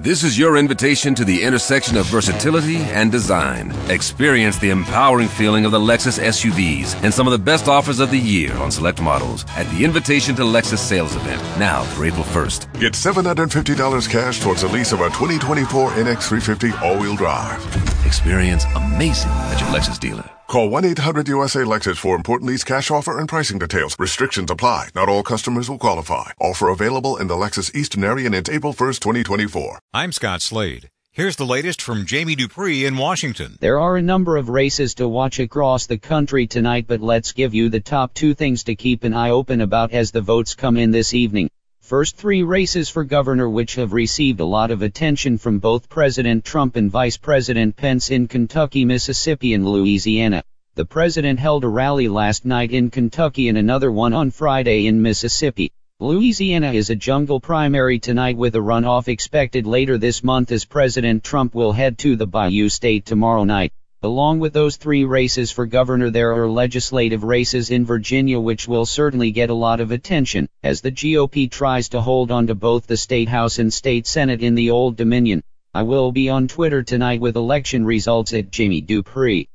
This is your invitation to the intersection of versatility and design. Experience the empowering feeling of the Lexus SUVs and some of the best offers of the year on select models at the Invitation to Lexus sales event now through April 1st. Get $750 cash towards the lease of a 2024 NX350 all-wheel drive. Experience amazing at your Lexus dealer. Call 1-800-USA-LEXUS for important lease cash offer and pricing details. Restrictions apply. Not all customers will qualify. Offer available in the Lexus Eastern area and it's April 1st, 2024. I'm Scott Slade. Here's the latest from Jamie Dupree in Washington. There are a number of races to watch across the country tonight, but let's give you the top two things to keep an eye open about as the votes come in this evening. First three races for governor which have received a lot of attention from both President Trump and Vice President Pence in Kentucky, Mississippi, and Louisiana. The president held a rally last night in Kentucky and another one on Friday in Mississippi. Louisiana is a jungle primary tonight with a runoff expected later this month as President Trump will head to the Bayou State tomorrow night. Along with those three races for governor, there are legislative races in Virginia which will certainly get a lot of attention, as the GOP tries to hold on to both the state house and state senate in the Old Dominion. I will be on Twitter tonight with election results at Jamie Dupree.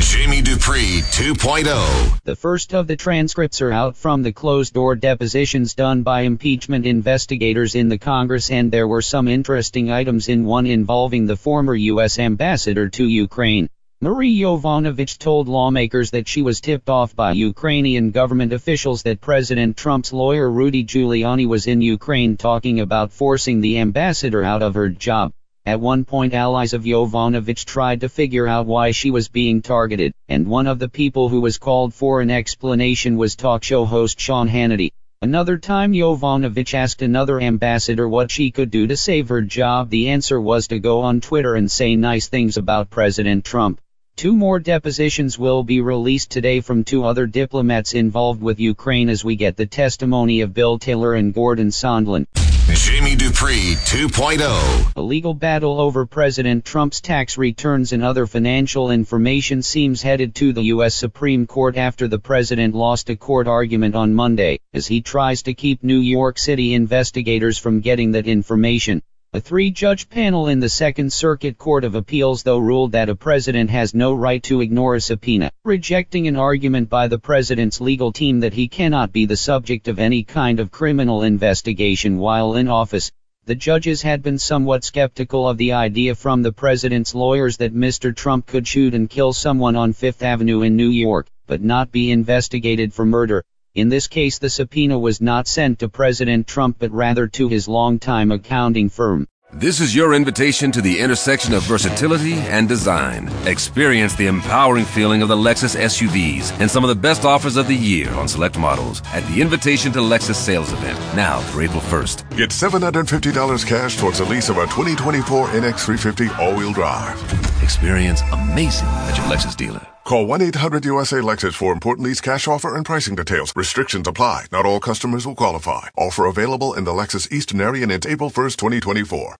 Jamie Dupree 2.0. The first of the transcripts are out from the closed door depositions done by impeachment investigators in the Congress, and there were some interesting items in one involving the former U.S. ambassador to Ukraine. Marie Yovanovitch told lawmakers that she was tipped off by Ukrainian government officials that President Trump's lawyer Rudy Giuliani was in Ukraine talking about forcing the ambassador out of her job. At one point allies of Yovanovitch tried to figure out why she was being targeted, and one of the people who was called for an explanation was talk show host Sean Hannity. Another time Yovanovitch asked another ambassador what she could do to save her job. The answer was to go on Twitter and say nice things about President Trump. Two more depositions will be released today from two other diplomats involved with Ukraine as we get the testimony of Bill Taylor and Gordon Sondland. Jamie Dupree 2.0. A legal battle over President Trump's tax returns and other financial information seems headed to the U.S. Supreme Court after the president lost a court argument on Monday, as he tries to keep New York City investigators from getting that information. A three-judge panel in the Second Circuit Court of Appeals though ruled that a president has no right to ignore a subpoena, rejecting an argument by the president's legal team that he cannot be the subject of any kind of criminal investigation while in office. The judges had been somewhat skeptical of the idea from the president's lawyers that Mr. Trump could shoot and kill someone on Fifth Avenue in New York, but not be investigated for murder. In this case the subpoena was not sent to President Trump but rather to his longtime accounting firm. This is your invitation to the intersection of versatility and design. Experience the empowering feeling of the Lexus SUVs and some of the best offers of the year on select models at the Invitation to Lexus sales event now through April 1st. Get $750 cash towards the lease of a 2024 NX350 all-wheel drive. Experience amazing at your Lexus dealer. Call 1-800-USA-LEXUS for important lease cash offer and pricing details. Restrictions apply. Not all customers will qualify. Offer available in the Lexus Eastern area it's April 1st, 2024.